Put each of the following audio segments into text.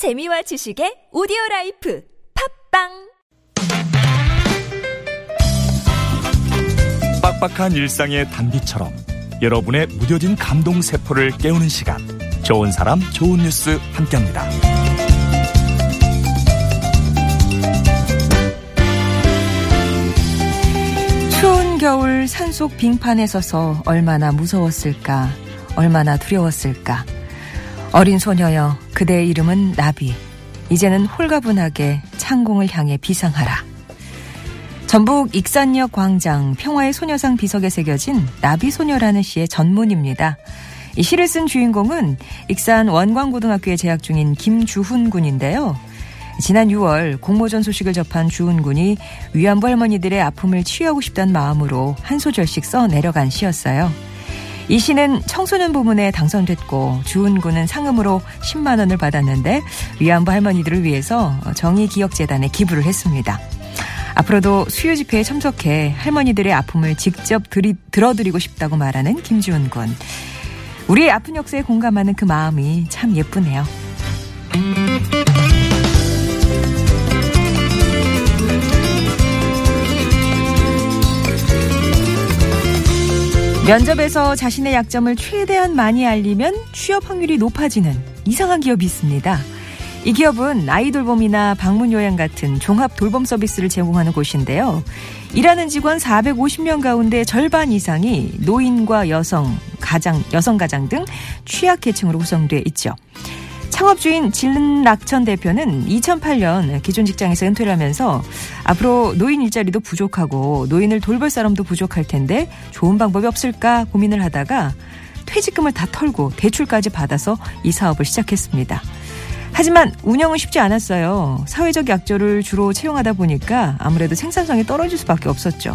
재미와 지식의 오디오 라이프 팟빵 빡빡한 일상의 단비처럼 여러분의 무뎌진 감동 세포를 깨우는 시간 좋은 사람 좋은 뉴스 함께합니다. 추운 겨울 산속 빙판에 서서 얼마나 무서웠을까, 얼마나 두려웠을까. 어린 소녀여, 그대의 이름은 나비. 이제는 홀가분하게 창공을 향해 비상하라. 전북 익산역 광장 평화의 소녀상 비석에 새겨진 나비소녀라는 시의 전문입니다. 이 시를 쓴 주인공은 익산 원광고등학교에 재학 중인 김주훈 군인데요. 지난 6월 공모전 소식을 접한 주훈 군이 위안부 할머니들의 아픔을 치유하고 싶다는 마음으로 한 소절씩 써 내려간 시였어요. 이 시는 청소년 부문에 당선됐고 주훈 군은 상금으로 10만 원을 받았는데 위안부 할머니들을 위해서 정의기억재단에 기부를 했습니다. 앞으로도 수요 집회에 참석해 할머니들의 아픔을 직접 들이, 들어드리고 싶다고 말하는 김주훈 군. 우리의 아픈 역사에 공감하는 그 마음이 참 예쁘네요. 면접에서 자신의 약점을 최대한 많이 알리면 취업 확률이 높아지는 이상한 기업이 있습니다. 이 기업은 아이돌봄이나 방문 요양 같은 종합 돌봄 서비스를 제공하는 곳인데요. 일하는 직원 450명 가운데 절반 이상이 노인과 여성, 가장, 여성 가장 등 취약계층으로 구성돼 있죠. 창업주인 진락천 대표는 2008년 기존 직장에서 은퇴를 하면서 앞으로 노인 일자리도 부족하고 노인을 돌볼 사람도 부족할 텐데 좋은 방법이 없을까 고민을 하다가 퇴직금을 다 털고 대출까지 받아서 이 사업을 시작했습니다. 하지만 운영은 쉽지 않았어요. 사회적 약조를 주로 채용하다 보니까 아무래도 생산성이 떨어질 수밖에 없었죠.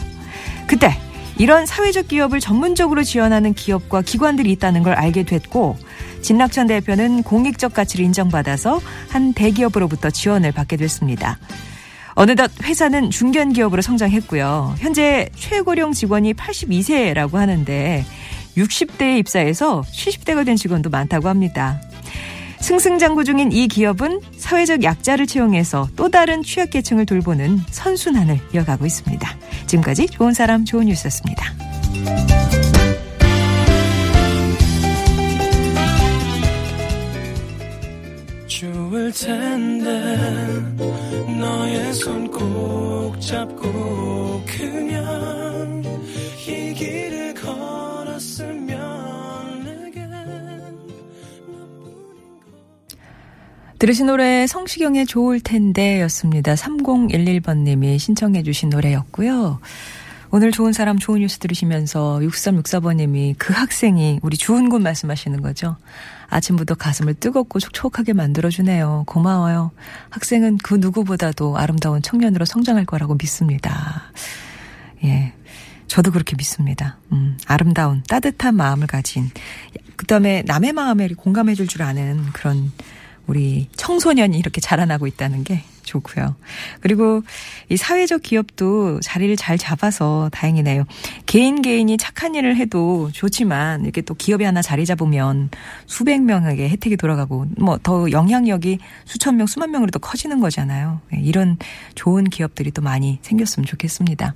그때 이런 사회적 기업을 전문적으로 지원하는 기업과 기관들이 있다는 걸 알게 됐고 진락천 대표는 공익적 가치를 인정받아서 한 대기업으로부터 지원을 받게 됐습니다. 어느덧 회사는 중견 기업으로 성장했고요. 현재 최고령 직원이 82세라고 하는데 60대에 입사해서 70대가 된 직원도 많다고 합니다. 승승장구 중인 이 기업은 사회적 약자를 채용해서 또 다른 취약계층을 돌보는 선순환을 이어가고 있습니다. 지금까지 좋은 사람 좋은 뉴스였습니다. 텐데 너의 손 꼭 잡고 그냥 이 길을 걸었으면 내겐 들으신 노래 성시경의 좋을 텐데 였습니다. 3011번님이 신청해 주신 노래였고요. 오늘 좋은 사람 좋은 뉴스 들으시면서 6364번님이 그 학생이 우리 주은 군 말씀하시는 거죠. 아침부터 가슴을 뜨겁고 촉촉하게 만들어주네요. 고마워요. 학생은 그 누구보다도 아름다운 청년으로 성장할 거라고 믿습니다. 예. 저도 그렇게 믿습니다. 음, 아름다운 따뜻한 마음을 가진 그 다음에 남의 마음에 공감해 줄 줄 아는 그런 우리 청소년이 이렇게 자라나고 있다는 게 좋고요. 그리고 이 사회적 기업도 자리를 잘 잡아서 다행이네요. 개인 개인이 착한 일을 해도 좋지만 이렇게 또 기업이 하나 자리 잡으면 수백 명에게 혜택이 돌아가고 뭐 더 영향력이 수천 명, 수만 명으로 더 커지는 거잖아요. 네, 이런 좋은 기업들이 또 많이 생겼으면 좋겠습니다.